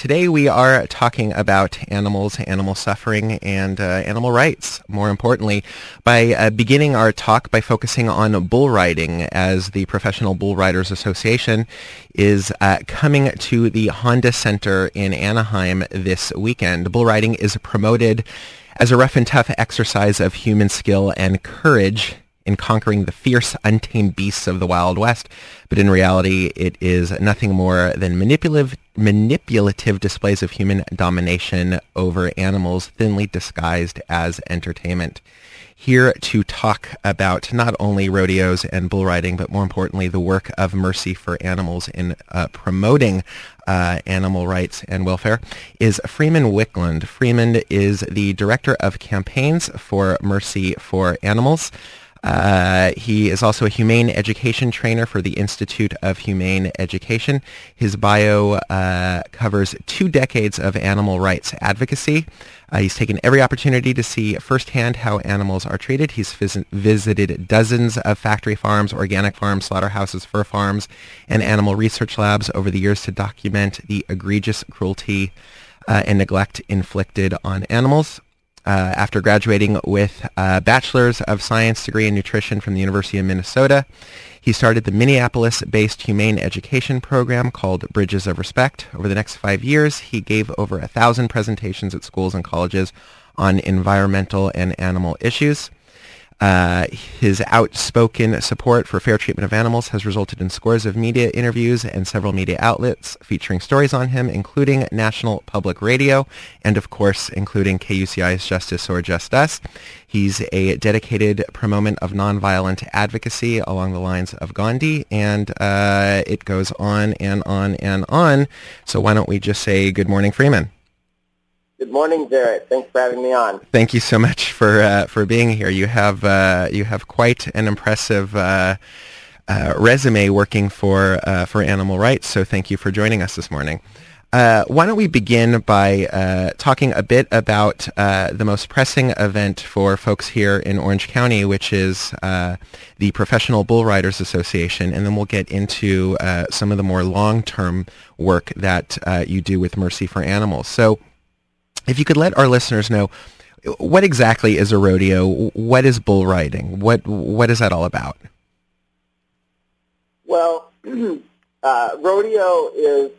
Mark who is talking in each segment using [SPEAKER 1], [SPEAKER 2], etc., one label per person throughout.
[SPEAKER 1] today we are talking about animals, animal suffering, and uh, animal rights. More importantly, by uh, beginning our talk by focusing on bull riding, as the Professional Bull Riders Association is uh, coming to the Honda Center in Anaheim this weekend. Bull riding is promoted as a rough and tough exercise of human skill and courage in conquering the fierce, untamed beasts of the Wild West, but in reality, it is nothing more than manipulative, manipulative displays of human domination over animals thinly disguised as entertainment. Here to talk about not only rodeos and bull riding, but more importantly, the work of Mercy for Animals in uh, promoting uh, animal rights and welfare is Freeman Wicklund. Freeman is the Director of Campaigns for Mercy for Animals. Uh, he is also a humane education trainer for the Institute of Humane Education. His bio uh, covers two decades of animal rights advocacy. Uh, he's taken every opportunity to see firsthand how animals are treated. He's vis- visited dozens of factory farms, organic farms, slaughterhouses, fur farms, and animal research labs over the years to document the egregious cruelty uh, and neglect inflicted on animals Uh, after graduating with a Bachelor's of Science degree in nutrition from the University of Minnesota. He started the Minneapolis-based humane education program called Bridges of Respect. Over the next five years, he gave over a thousand presentations at schools and colleges on environmental and animal issues. Uh, his outspoken support for fair treatment of animals has resulted in scores of media interviews and several media outlets featuring stories on him, including National Public Radio and, of course, including KUCI's Justice or Just Us. He's a dedicated proponent of nonviolent advocacy along the lines of Gandhi, and uh, it goes on and on and on. So why don't we just say good morning, Freeman?
[SPEAKER 2] Good morning, Jarrett. Thanks for having me on.
[SPEAKER 1] Thank you so much for uh, for being here. You have uh, you have quite an impressive uh, uh resume working for uh, for animal rights. So thank you for joining us this morning. Uh, why don't we begin by talking a bit about the most pressing event for folks here in Orange County, which is the Professional Bull Riders Association, and then we'll get into some of the more long-term work that you do with Mercy for Animals. So if you could let our listeners know what exactly is a rodeo, what is bull riding, what what is that all about?
[SPEAKER 2] Well, uh, rodeo is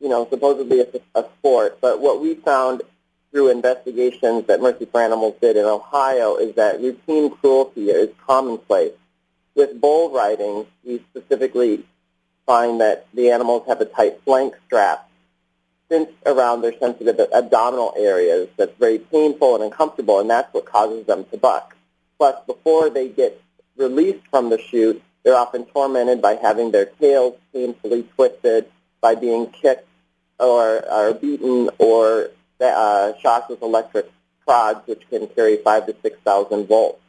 [SPEAKER 2] you know supposedly a, a sport, but what we found through investigations that Mercy for Animals did in Ohio is that routine cruelty is commonplace. With bull riding, we specifically find that the animals have a tight flank strap cinch around their sensitive abdominal areas that's very painful and uncomfortable, and that's what causes them to buck. Plus, before they get released from the chute, they're often tormented by having their tails painfully twisted, by being kicked or, or beaten or uh, shocked with electric prods, which can carry five to 6,000 volts.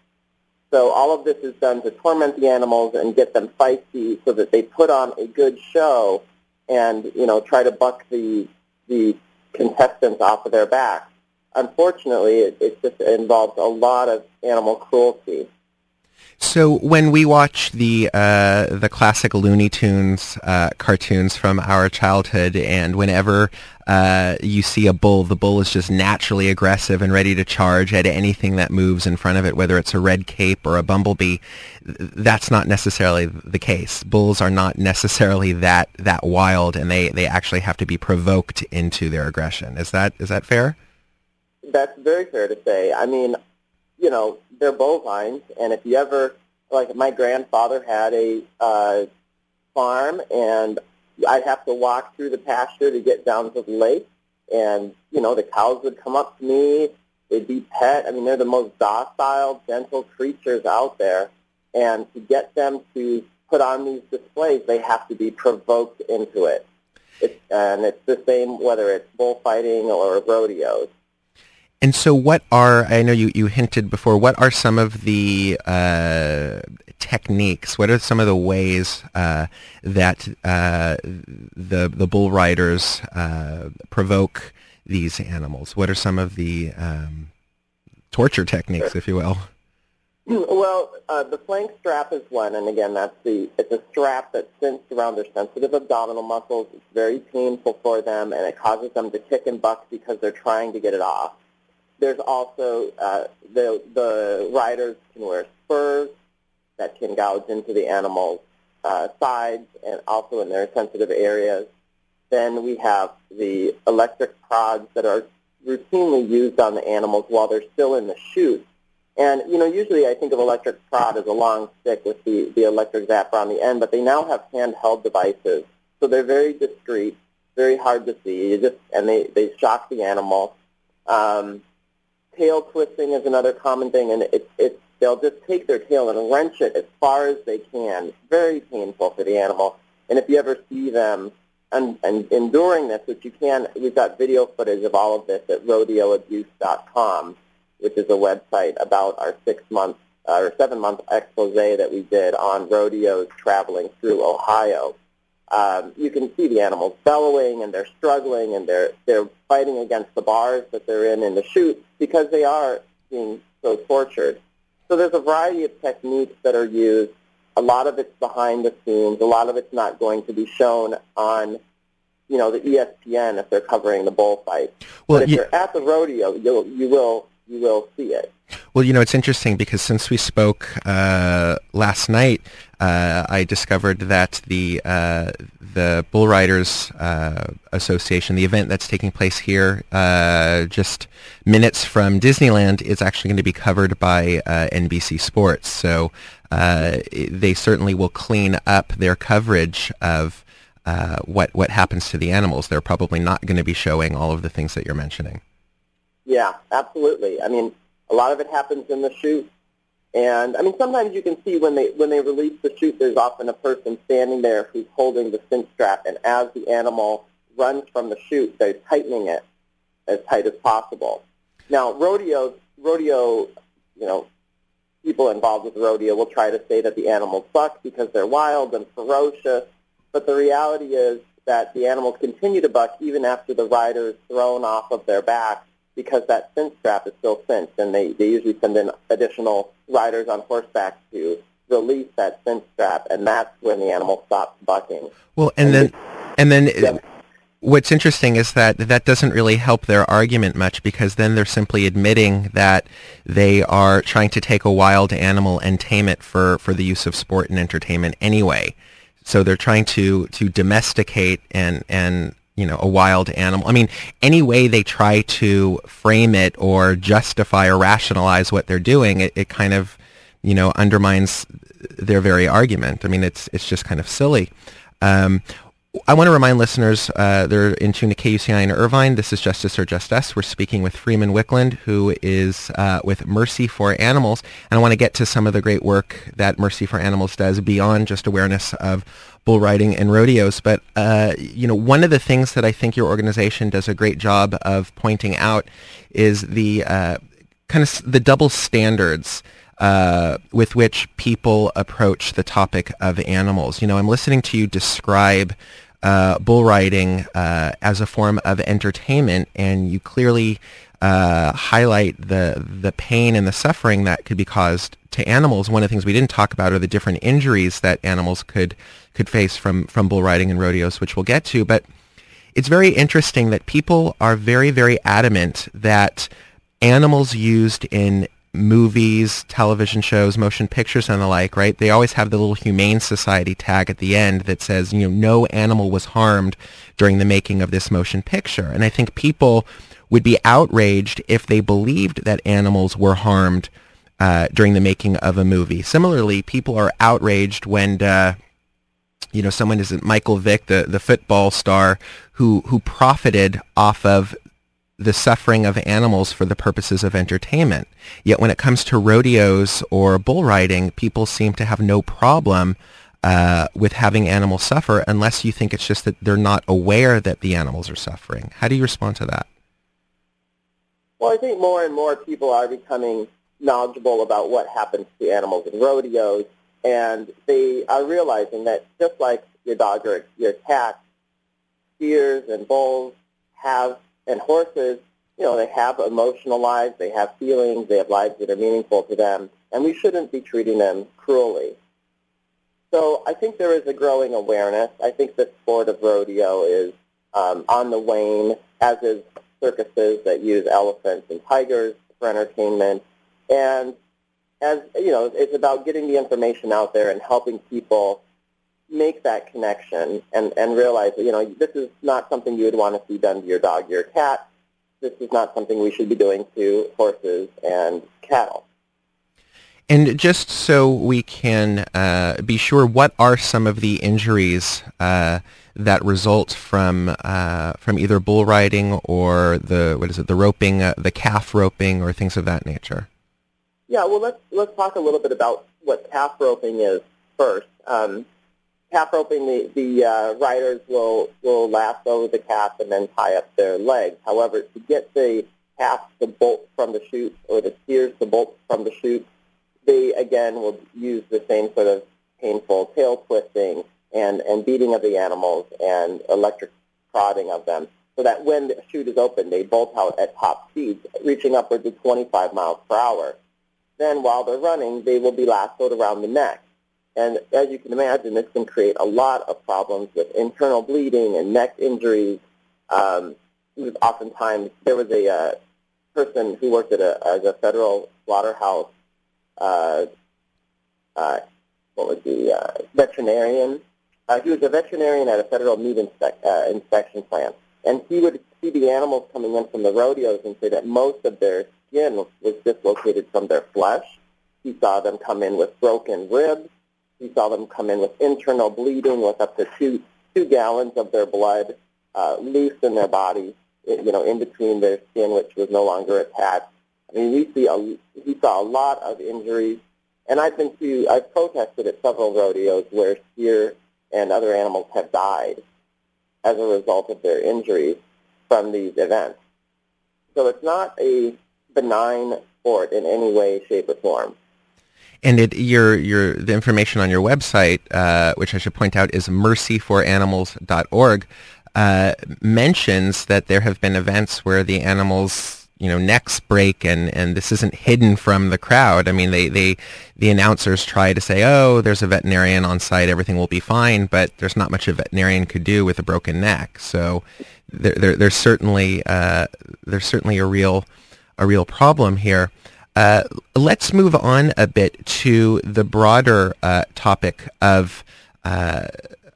[SPEAKER 2] So all of this is done to torment the animals and get them feisty so that they put on a good show and, you know, try to buck the the contestants off of their backs. Unfortunately, it, it just involves a lot of animal cruelty.
[SPEAKER 1] So when we watch the uh, the classic Looney Tunes uh, cartoons from our childhood, and whenever uh, you see a bull, the bull is just naturally aggressive and ready to charge at anything that moves in front of it, whether it's a red cape or a bumblebee. That's not necessarily the case. Bulls are not necessarily that that wild, and they, they actually have to be provoked into their aggression. Is that is that fair?
[SPEAKER 2] That's very fair to say. I mean, you know, they're bovines, and if you ever, like my grandfather had a uh, farm, and I'd have to walk through the pasture to get down to the lake, and, you know, the cows would come up to me, they'd be pet. I mean, they're the most docile, gentle creatures out there, and to get them to put on these displays, they have to be provoked into it. It's, and it's the same whether it's bullfighting or rodeos.
[SPEAKER 1] And so, what are I know you, you hinted before? What are some of the uh, techniques? What are some of the ways uh, that uh, the the bull riders uh, provoke these animals? What are some of the um, torture techniques, if you will?
[SPEAKER 2] Well, uh, the flank strap is one, and again, that's the it's a strap that's cinched around their sensitive abdominal muscles. It's very painful for them, and it causes them to kick and buck because they're trying to get it off. There's also uh, the the riders can wear spurs that can gouge into the animal's uh, sides and also in their sensitive areas. Then we have the electric prods that are routinely used on the animals while they're still in the chute and, you know, usually I think of electric prod as a long stick with the, the electric zapper on the end, but they now have handheld devices. So they're very discreet, very hard to see, you just, and they, they shock the animal. Um, tail twisting is another common thing, and it, it, they'll just take their tail and wrench it as far as they can. Very painful for the animal. And if you ever see them and, and enduring this, which you can, we've got video footage of all of this at rodeoabuse.com which is a website about our six-month uh, or seven-month expose that we did on rodeos traveling through Ohio. Um, you can see the animals bellowing and they're struggling and they're they're fighting against the bars that they're in in the chute because they are being so tortured. So there's a variety of techniques that are used. A lot of it's behind the scenes. A lot of it's not going to be shown on, you know, the ESPN if they're covering the bullfight. Well, but if you, are at the rodeo, you'll you will you will see it.
[SPEAKER 1] Well, you know, it's interesting because since we spoke uh, last night, uh, I discovered that the uh, the Bull Riders uh, Association, the event that's taking place here uh, just minutes from Disneyland, is actually going to be covered by uh, NBC Sports. So they certainly will clean up their coverage of what what happens to the animals. They're probably not going to be showing all of the things that you're mentioning.
[SPEAKER 2] Yeah, absolutely. I mean, a lot of it happens in the chute. And I mean, sometimes you can see when they when they release the chute, there's often a person standing there who's holding the cinch strap, and as the animal runs from the chute, they're tightening it as tight as possible. Now, rodeos, rodeo, you know, people involved with rodeo will try to say that the animals buck because they're wild and ferocious, but the reality is that the animals continue to buck even after the rider is thrown off of their back because that cinch strap is still cinched, and they, they usually send in additional riders on horseback to release that cinch strap, and that's when the animal stops bucking.
[SPEAKER 1] Well, and, and then, and then. Yeah. What's interesting is that that doesn't really help their argument much because then they're simply admitting that they are trying to take a wild animal and tame it for, for the use of sport and entertainment anyway. So they're trying to, to domesticate and, and you know, a wild animal. I mean, any way they try to frame it or justify or rationalize what they're doing, it, it kind of, you know, undermines their very argument. I mean, it's it's just kind of silly. Um, I want to remind listeners uh, they're in tune to KUCI in Irvine. This is Justice or Just Us. We're speaking with Freeman Wicklund, who is uh, with Mercy for Animals. And I want to get to some of the great work that Mercy for Animals does beyond just awareness of bull riding and rodeos. But, uh, you know, one of the things that I think your organization does a great job of pointing out is the uh, kind of the double standards uh, with which people approach the topic of animals. You know, I'm listening to you describe uh, bull riding uh, as a form of entertainment, and you clearly uh, highlight the the pain and the suffering that could be caused to animals. One of the things we didn't talk about are the different injuries that animals could could face from from bull riding and rodeos, which we'll get to. But it's very interesting that people are very very adamant that animals used in movies, television shows, motion pictures, and the like, right? They always have the little Humane Society tag at the end that says, you know, no animal was harmed during the making of this motion picture. And I think people would be outraged if they believed that animals were harmed uh, during the making of a movie. Similarly, people are outraged when, uh, you know, someone is Michael Vick, the, the football star, who who profited off of the suffering of animals for the purposes of entertainment. Yet when it comes to rodeos or bull riding, people seem to have no problem uh, with having animals suffer unless you think it's just that they're not aware that the animals are suffering. How do you respond to that?
[SPEAKER 2] Well, I think more and more people are becoming knowledgeable about what happens to animals in rodeos, and they are realizing that just like your dog or your cat, steers and bulls have and horses, you know, they have emotional lives, they have feelings, they have lives that are meaningful to them. and we shouldn't be treating them cruelly. So I think there is a growing awareness. I think the sport of rodeo is um, on the wane, as is circuses that use elephants and tigers for entertainment. And as you know, it's about getting the information out there and helping people make that connection and, and realize that, you know, this is not something you would want to see done to your dog, your cat. This is not something we should be doing to horses and cattle.
[SPEAKER 1] And just so we can uh, be sure, what are some of the injuries uh, that result from uh, from either bull riding or the what is it, the roping, uh, the calf roping, or things of that nature?
[SPEAKER 2] Yeah, well, let's let's talk a little bit about what calf roping is first. Um, calf roping, the the uh, riders will will lasso the calf and then tie up their legs. However, to get the calf to bolt from the chute or the steers to bolt from the chute they again will use the same sort of painful tail twisting and, and beating of the animals and electric prodding of them so that when the chute is open, they bolt out at top speeds, reaching upwards of 25 miles per hour. Then while they're running, they will be lassoed around the neck. And as you can imagine, this can create a lot of problems with internal bleeding and neck injuries. Um, oftentimes, there was a uh, person who worked at a, as a federal slaughterhouse uh, uh, what was the uh, veterinarian. Uh, he was a veterinarian at a federal meat inspec- uh, inspection plant, and he would see the animals coming in from the rodeos and say that most of their skin was, was dislocated from their flesh. He saw them come in with broken ribs. He saw them come in with internal bleeding, with up to two two gallons of their blood uh, loose in their body, you know, in between their skin, which was no longer attached. I mean, we see a, he saw a lot of injuries, and I've been to, I've protested at several rodeos where steer and other animals have died as a result of their injuries from these events. So it's not a benign sport in any way, shape, or form.
[SPEAKER 1] And it, your your the information on your website, uh, which I should point out is mercyforanimals.org, uh, mentions that there have been events where the animals you know necks break and and this isn't hidden from the crowd. I mean they they the announcers try to say oh there's a veterinarian on site everything will be fine but there's not much a veterinarian could do with a broken neck. So there, there there's certainly uh, there's certainly a real a real problem here uh, let's move on a bit to the broader uh, topic of uh,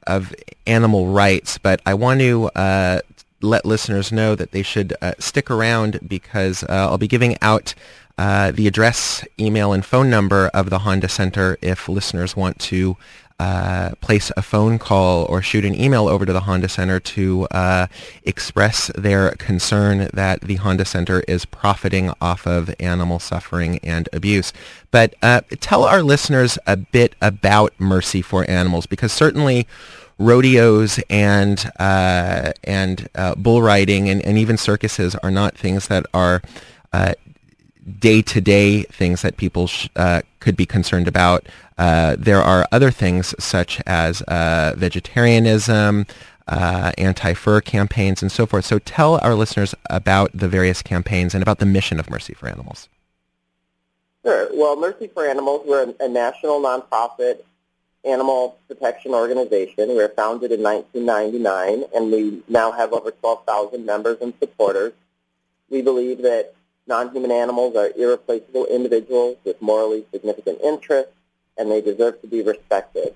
[SPEAKER 1] of animal rights, but I want to uh, let listeners know that they should stick around because I'll be giving out uh, the address, email, and phone number of the Honda Center if listeners want to uh, place a phone call or shoot an email over to the Honda Center to uh, express their concern that the Honda Center is profiting off of animal suffering and abuse. But uh, tell our listeners a bit about Mercy for Animals because certainly rodeos and uh, and uh, bull riding and, and even circuses are not things that are day to day things that people sh- uh, could be concerned about. Uh, there are other things such as uh, vegetarianism. anti-fur campaigns and so forth. So tell our listeners about the various campaigns and about the mission of Mercy for Animals.
[SPEAKER 2] Sure. Well, Mercy for Animals, we're a, a national nonprofit animal protection organization. We were founded in 1999, and we now have over 12,000 members and supporters. We believe that non-human animals are irreplaceable individuals with morally significant interests, and they deserve to be respected.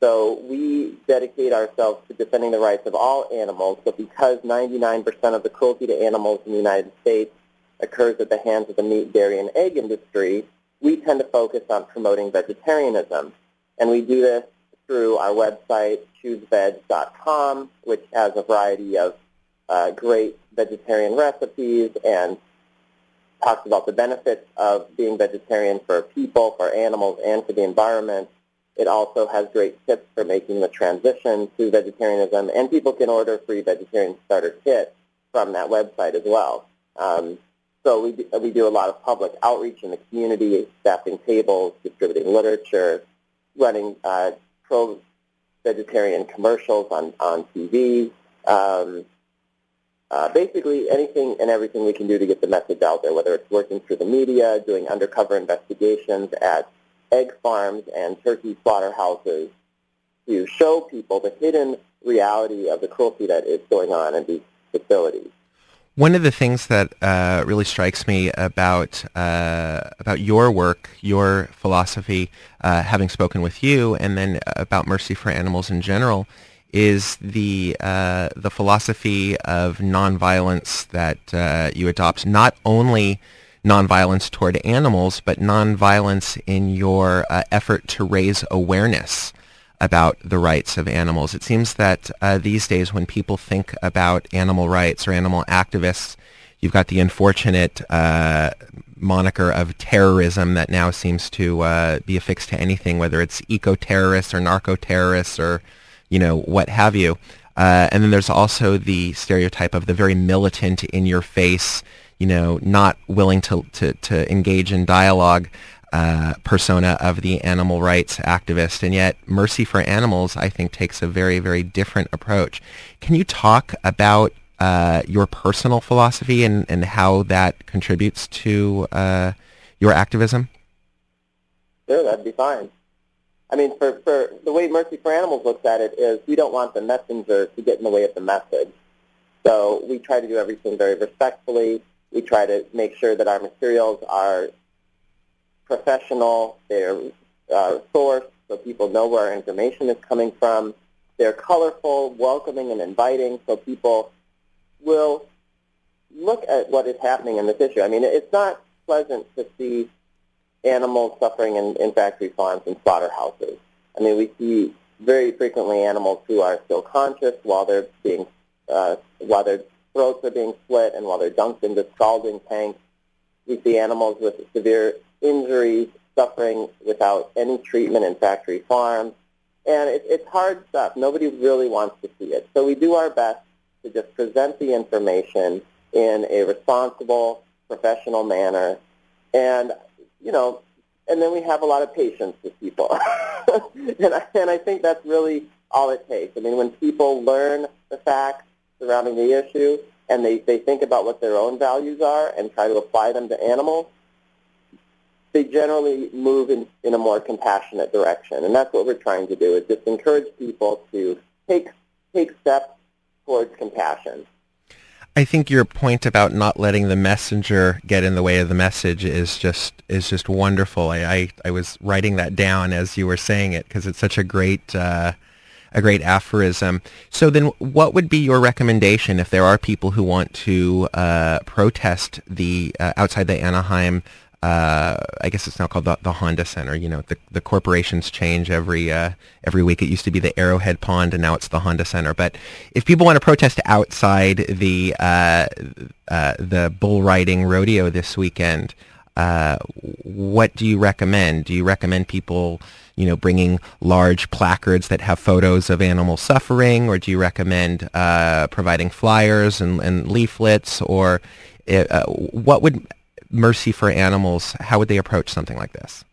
[SPEAKER 2] So we dedicate ourselves to defending the rights of all animals, but because 99% of the cruelty to animals in the United States occurs at the hands of the meat, dairy, and egg industry, we tend to focus on promoting vegetarianism. And we do this through our website, chooseveg.com, which has a variety of uh, great vegetarian recipes and talks about the benefits of being vegetarian for people, for animals, and for the environment. It also has great tips for making the transition to vegetarianism, and people can order free vegetarian starter kits from that website as well. Um, so we do, we do a lot of public outreach in the community, staffing tables, distributing literature, running uh, pro-vegetarian commercials on, on TV. Um, uh, basically anything and everything we can do to get the message out there, whether it's working through the media, doing undercover investigations at egg farms and turkey slaughterhouses to show people the hidden reality of the cruelty that is going on in these facilities.
[SPEAKER 1] One of the things that uh, really strikes me about uh, about your work, your philosophy, uh, having spoken with you, and then about Mercy for Animals in general, is the uh, the philosophy of nonviolence that uh, you adopt. Not only nonviolence toward animals, but nonviolence in your uh, effort to raise awareness about the rights of animals. It seems that uh, these days when people think about animal rights or animal activists, you've got the unfortunate uh, moniker of terrorism that now seems to uh, be affixed to anything, whether it's eco-terrorists or narco-terrorists or, you know, what have you. Uh, and then there's also the stereotype of the very militant, in-your-face, you know, not willing to, to, to engage in dialogue uh, persona of the animal rights activist. And yet Mercy for Animals, I think, takes a very, very different approach. Can you talk about uh, your personal philosophy and, and how that contributes to uh, your activism?
[SPEAKER 2] Sure, that'd be fine. I mean, for, for the way Mercy for Animals looks at it is we don't want the messenger to get in the way of the message. So we try to do everything very respectfully. We try to make sure that our materials are professional, they're uh, sourced so people know where our information is coming from. They're colorful, welcoming, and inviting so people will look at what is happening in this issue. I mean, it's not pleasant to see animals suffering in, in factory farms and slaughterhouses. I mean, we see very frequently animals who are still conscious while they're being, uh, while their throats are being slit and while they're dunked into scalding tanks. We see animals with severe injuries, suffering without any treatment in factory farms. And it, it's hard stuff. Nobody really wants to see it. So we do our best to just present the information in a responsible, professional manner. And, you know, and then we have a lot of patience with people. and, I, and I think that's really all it takes. I mean, when people learn the facts surrounding the issue and they, they think about what their own values are and try to apply them to animals, they generally move in, in a more compassionate direction. And that's what we're trying to do, is just encourage people to take, take steps towards compassion.
[SPEAKER 1] I think your point about not letting the messenger get in the way of the message is just is just wonderful. I I, I was writing that down as you were saying it because it's such a great uh, a great aphorism. So then, what would be your recommendation if there are people who want to uh, protest the uh, outside the Anaheim uh, I guess it's now called the, the, Honda Center. You know, the, the corporations change every uh, every week. It used to be the Arrowhead Pond, and now it's the Honda Center. But if people want to protest outside the uh, uh the bull riding rodeo this weekend, uh, what do you recommend? Do you recommend people, you know, bringing large placards that have photos of animal suffering, or do you recommend uh, providing flyers and, and leaflets, or what would Mercy for Animals, how would they approach something like this?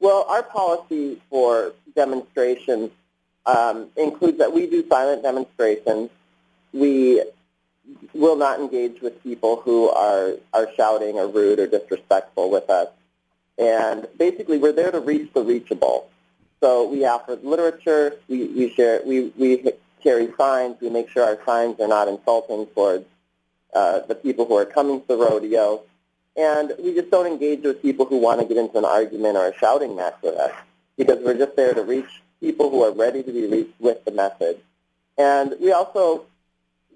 [SPEAKER 2] Well, our policy for demonstrations um, includes that we do silent demonstrations. We will not engage with people who are, are shouting or rude or disrespectful with us. And basically, we're there to reach the reachable. So we offer literature. We, we, share, we, we carry signs. We make sure our signs are not insulting towards uh, the people who are coming to the rodeo. And we just don't engage with people who want to get into an argument or a shouting match with us because we're just there to reach people who are ready to be reached with the message. And we also,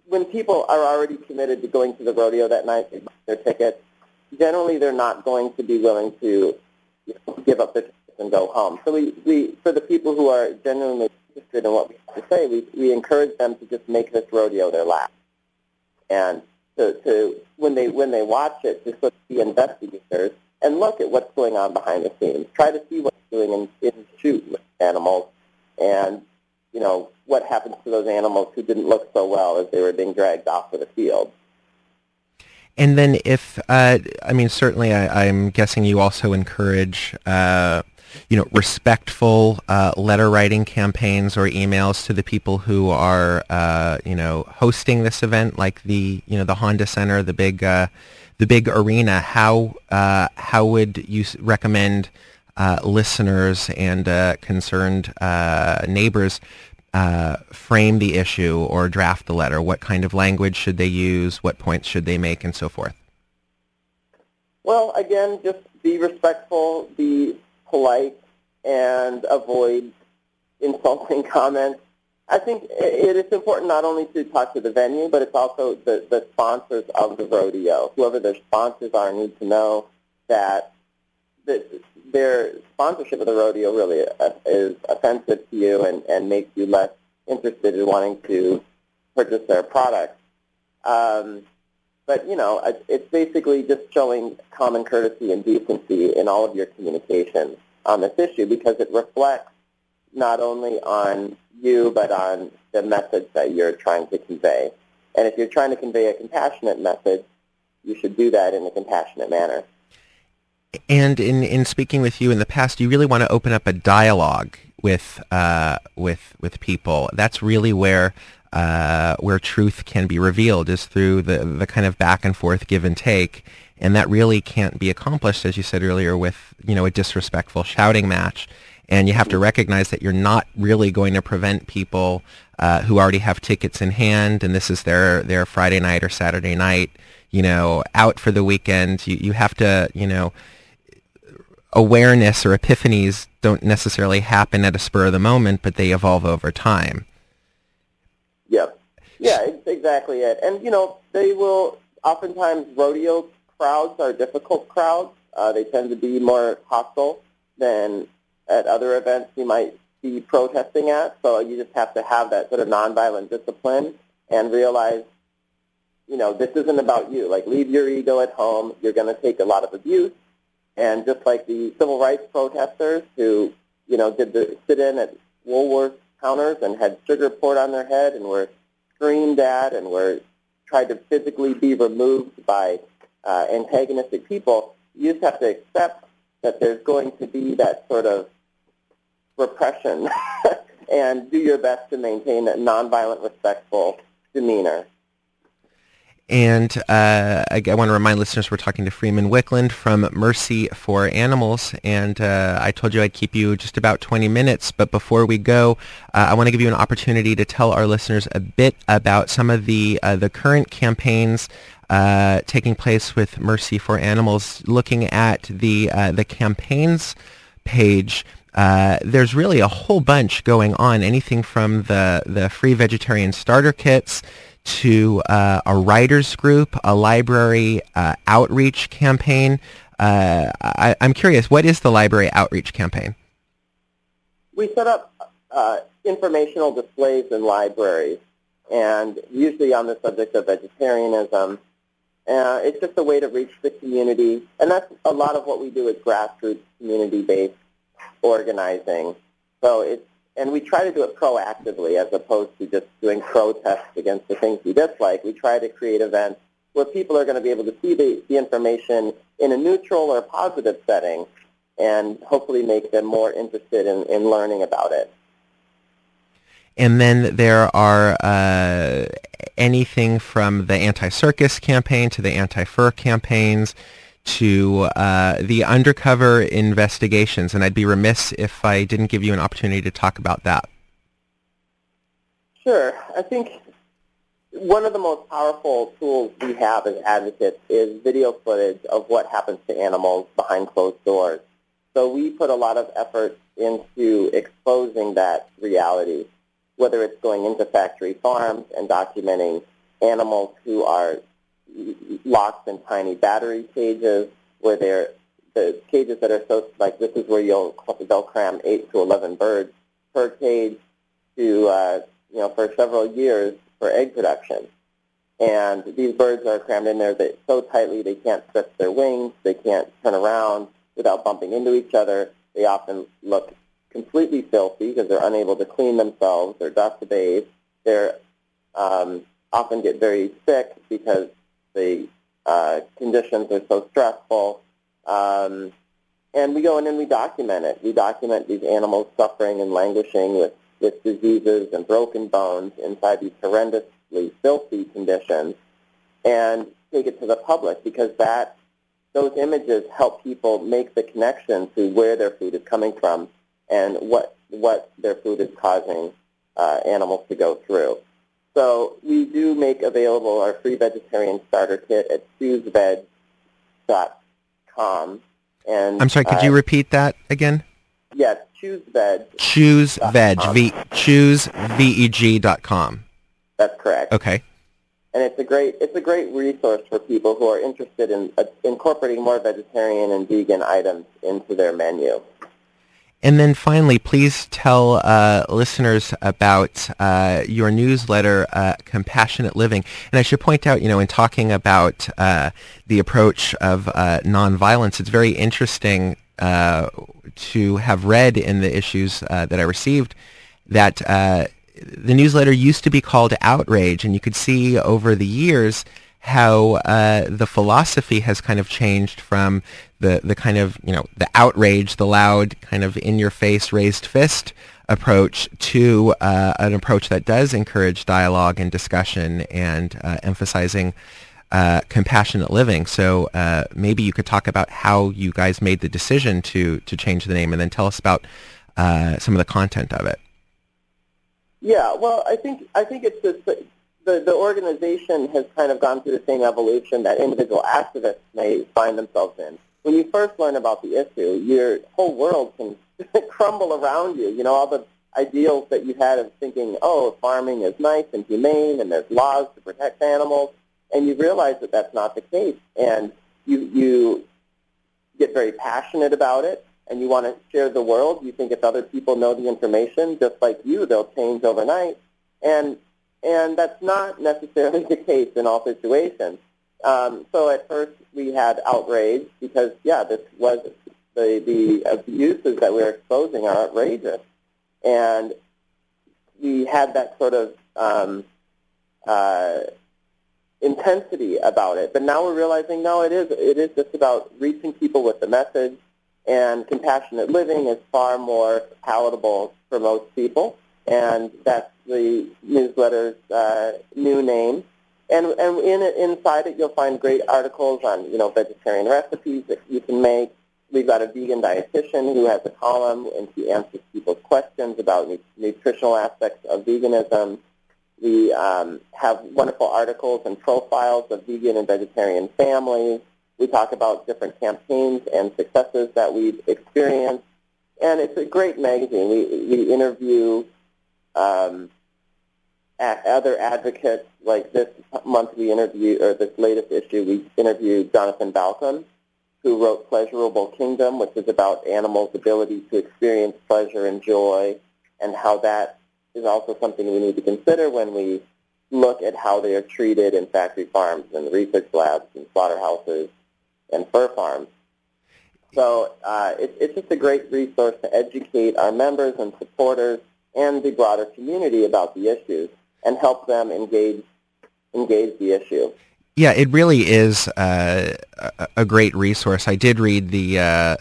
[SPEAKER 2] when people are already committed to going to the rodeo that night, they buy their tickets, generally they're not going to be willing to you know, give up their tickets and go home. So we, we, for the people who are genuinely interested in what we have to say, we, we encourage them to just make this rodeo their last. And to, to when they when they watch it, to sort of be investigators and look at what's going on behind the scenes. Try to see what's doing in, in chute with animals, and you know what happens to those animals who didn't look so well as they were being dragged off of the field.
[SPEAKER 1] And then, if uh, I mean, certainly, I, am guessing you also encourage uh, you know, respectful uh, letter writing campaigns or emails to the people who are, uh, you know, hosting this event, like the, you know, the Honda Center, the big, uh, the big arena. How uh, how would you recommend uh, listeners and uh, concerned neighbors frame the issue or draft the letter? What kind of language should they use? What points should they make, and so forth?
[SPEAKER 2] Well, again, just be respectful, be polite, and avoid insulting comments. I think it is important not only to talk to the venue, but it's also the, the sponsors of the rodeo. Whoever their sponsors are need to know that the, their sponsorship of the rodeo really uh, is offensive to you and, and makes you less interested in wanting to purchase their products. Um, but, you know, it's basically just showing common courtesy and decency in all of your communications on this issue because it reflects not only on you but on the message that you're trying to convey. And if you're trying to convey a compassionate message, you should do that in a compassionate manner.
[SPEAKER 1] And in, in speaking with you in the past, you really want to open up a dialogue with uh, with with people. That's really where uh, where truth can be revealed is through the, the kind of back and forth give and take. And that really can't be accomplished, as you said earlier, with, you know, a disrespectful shouting match. And you have to recognize that you're not really going to prevent people uh, who already have tickets in hand, and this is their, their Friday night or Saturday night, you know, out for the weekend. You, you have to, you know, awareness or epiphanies don't necessarily happen at a spur of the moment, but they evolve over time.
[SPEAKER 2] Yep. Yeah, it's exactly it. And, you know, they will, oftentimes rodeo crowds are difficult crowds. Uh, they tend to be more hostile than at other events you might be protesting at. So you just have to have that sort of nonviolent discipline and realize, you know, this isn't about you. Like, leave your ego at home. You're going to take a lot of abuse. And just like the civil rights protesters who, you know, did the sit-in at Woolworth counters and had sugar poured on their head and were screamed at and were tried to physically be removed by uh, antagonistic people, you just have to accept that there's going to be that sort of repression and do your best to maintain a nonviolent, respectful demeanor.
[SPEAKER 1] And uh, I, I, want to remind listeners we're talking to Freeman Wicklund from Mercy for Animals. And uh, I told you I'd keep you just about 20 minutes. But before we go, uh, I want to give you an opportunity to tell our listeners a bit about some of the, uh, the current campaigns uh, taking place with Mercy for Animals. Looking at the, uh, the campaigns page, there's really a whole bunch going on. Anything from the, the free vegetarian starter kits to uh, a writers group, a library uh, outreach campaign. Uh, I, am curious, what is the library outreach campaign?
[SPEAKER 2] We set up uh, informational displays in libraries, and usually on the subject of vegetarianism. Uh, it's just a way to reach the community, and that's a lot of what we do is grassroots community-based organizing. So it's and we try to do it proactively as opposed to just doing protests against the things we dislike. We try to create events where people are going to be able to see the, the information in a neutral or positive setting and hopefully make them more interested in, in learning about it.
[SPEAKER 1] And then there are uh, anything from the anti-circus campaign to the anti-fur campaigns to uh, the undercover investigations, and I'd be remiss if I didn't give you an opportunity to talk about that.
[SPEAKER 2] Sure. I think one of the most powerful tools we have as advocates is video footage of what happens to animals behind closed doors. So we put a lot of effort into exposing that reality, whether it's going into factory farms and documenting animals who are locked in tiny battery cages where they're the cages that are so like this is where you'll they'll cram eight to eleven birds per cage to uh, you know for several years for egg production. And these birds are crammed in there that so tightly they can't stretch their wings, they can't turn around without bumping into each other. They often look completely filthy because they're unable to clean themselves. They're dust bathed. They're um, often get very sick because the uh, conditions are so stressful. Um, and we go in and we document it. We document these animals suffering and languishing with, with diseases and broken bones inside these horrendously filthy conditions and take it to the public because that those images help people make the connection to where their food is coming from and what what their food is causing uh, animals to go through. So we do make available our free vegetarian starter kit at chooseveg.com.
[SPEAKER 1] And I'm sorry, could uh, you repeat that again?
[SPEAKER 2] Yes, chooseveg.
[SPEAKER 1] Chooseveg. V chooseveg dot com.
[SPEAKER 2] That's correct.
[SPEAKER 1] Okay.
[SPEAKER 2] And it's a great it's a great resource for people who are interested in uh, incorporating more vegetarian and vegan items into their menu.
[SPEAKER 1] And then finally, please tell uh, listeners about uh, your newsletter, uh, Compassionate Living. And I should point out, you know, in talking about uh, the approach of uh, nonviolence, it's very interesting uh, to have read in the issues that I received that the newsletter used to be called Outrage, and you could see over the years how uh, the philosophy has kind of changed from the, the kind of, you know, the outrage, the loud kind of in-your-face raised fist approach to uh, an approach that does encourage dialogue and discussion and uh, emphasizing uh, compassionate living. So uh, maybe you could talk about how you guys made the decision to, to change the name and then tell us about uh, some of the content of it.
[SPEAKER 2] Yeah, well, I think I think it's just the, the organization has kind of gone through the same evolution that individual activists may find themselves in. When you first learn about the issue, your whole world can crumble around you. You know, all the ideals that you had of thinking, oh, farming is nice and humane and there's laws to protect animals, and you realize that that's not the case. And you, you get very passionate about it, and you want to share the world. You think if other people know the information just like you, they'll change overnight. And and that's not necessarily the case in all situations. Um, so at first we had outrage because, yeah, this was the, the abuses that we are exposing are outrageous. And we had that sort of um, uh, intensity about it. But now we're realizing, no, it is, it is just about reaching people with the message, and compassionate living is far more palatable for most people and that's the newsletter's uh, new name. And, and in inside it, you'll find great articles on, you know, vegetarian recipes that you can make. We've got a vegan dietitian who has a column, and she answers people's questions about nu- nutritional aspects of veganism. We um, have wonderful articles and profiles of vegan and vegetarian families. We talk about different campaigns and successes that we've experienced. And it's a great magazine. We, we interview um, other advocates, like this month we interviewed, or this latest issue, we interviewed Jonathan Balcombe, who wrote Pleasurable Kingdom, which is about animals' ability to experience pleasure and joy, and how that is also something we need to consider when we look at how they are treated in factory farms and research labs and slaughterhouses and fur farms. So uh, it, it's just a great resource to educate our members and supporters and the broader community about the issues and help them engage engage the issue.
[SPEAKER 1] Yeah, it really is uh, a great resource. I did read the uh,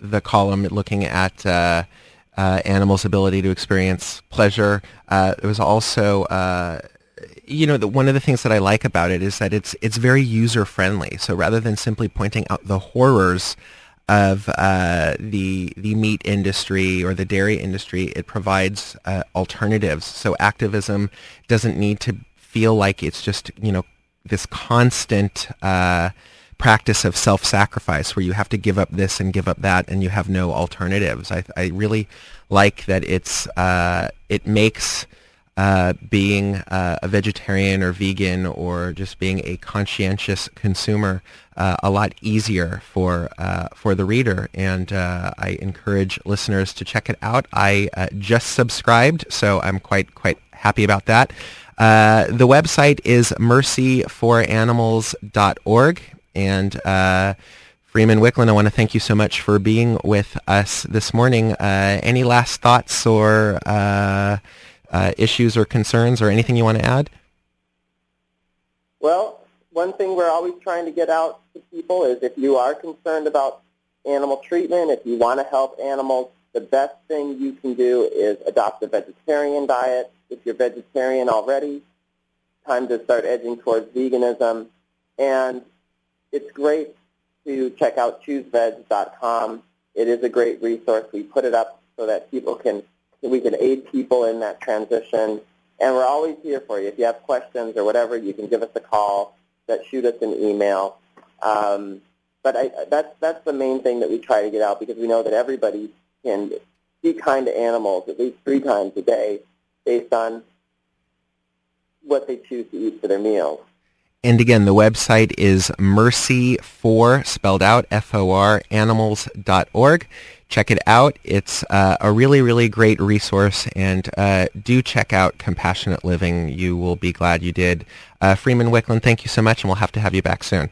[SPEAKER 1] the column looking at uh, uh animals' ability to experience pleasure. Uh, it was also uh, you know, the, one of the things that I like about it is that it's it's very user friendly. So rather than simply pointing out the horrors of uh, the the meat industry or the dairy industry. It provides uh, alternatives. So activism doesn't need to feel like it's just you know this constant uh, practice of self-sacrifice where you have to give up this and give up that and you have no alternatives. I, I really like that it's uh, it makes uh, being uh, a vegetarian or vegan or just being a conscientious consumer uh, a lot easier for uh, for the reader. And uh, I encourage listeners to check it out. I uh, just subscribed, so I'm quite quite happy about that. the website is mercyforanimals.org and Freeman Wicklund, I want to thank you so much for being with us this morning. any last thoughts or uh, issues or concerns or anything you want to add?
[SPEAKER 2] Well, one thing we're always trying to get out to people is if you are concerned about animal treatment, if you want to help animals, the best thing you can do is adopt a vegetarian diet. If you're vegetarian already, time to start edging towards veganism. And it's great to check out chooseveg.com. It is a great resource. We put it up so that people can, we can aid people in that transition. And we're always here for you. If you have questions or whatever, you can give us a call, that shoot us an email. Um, but I, that's that's the main thing that we try to get out because we know that everybody can be kind to animals at least three times a day based on what they choose to eat for their meals.
[SPEAKER 1] And again, the website is mercy4, spelled out, F-O-R, animals.org. Check it out. It's uh, a really, really great resource, and uh, do check out Compassionate Living. You will be glad you did. Uh, Freeman Wicklund, thank you so much, and we'll have to have you back soon.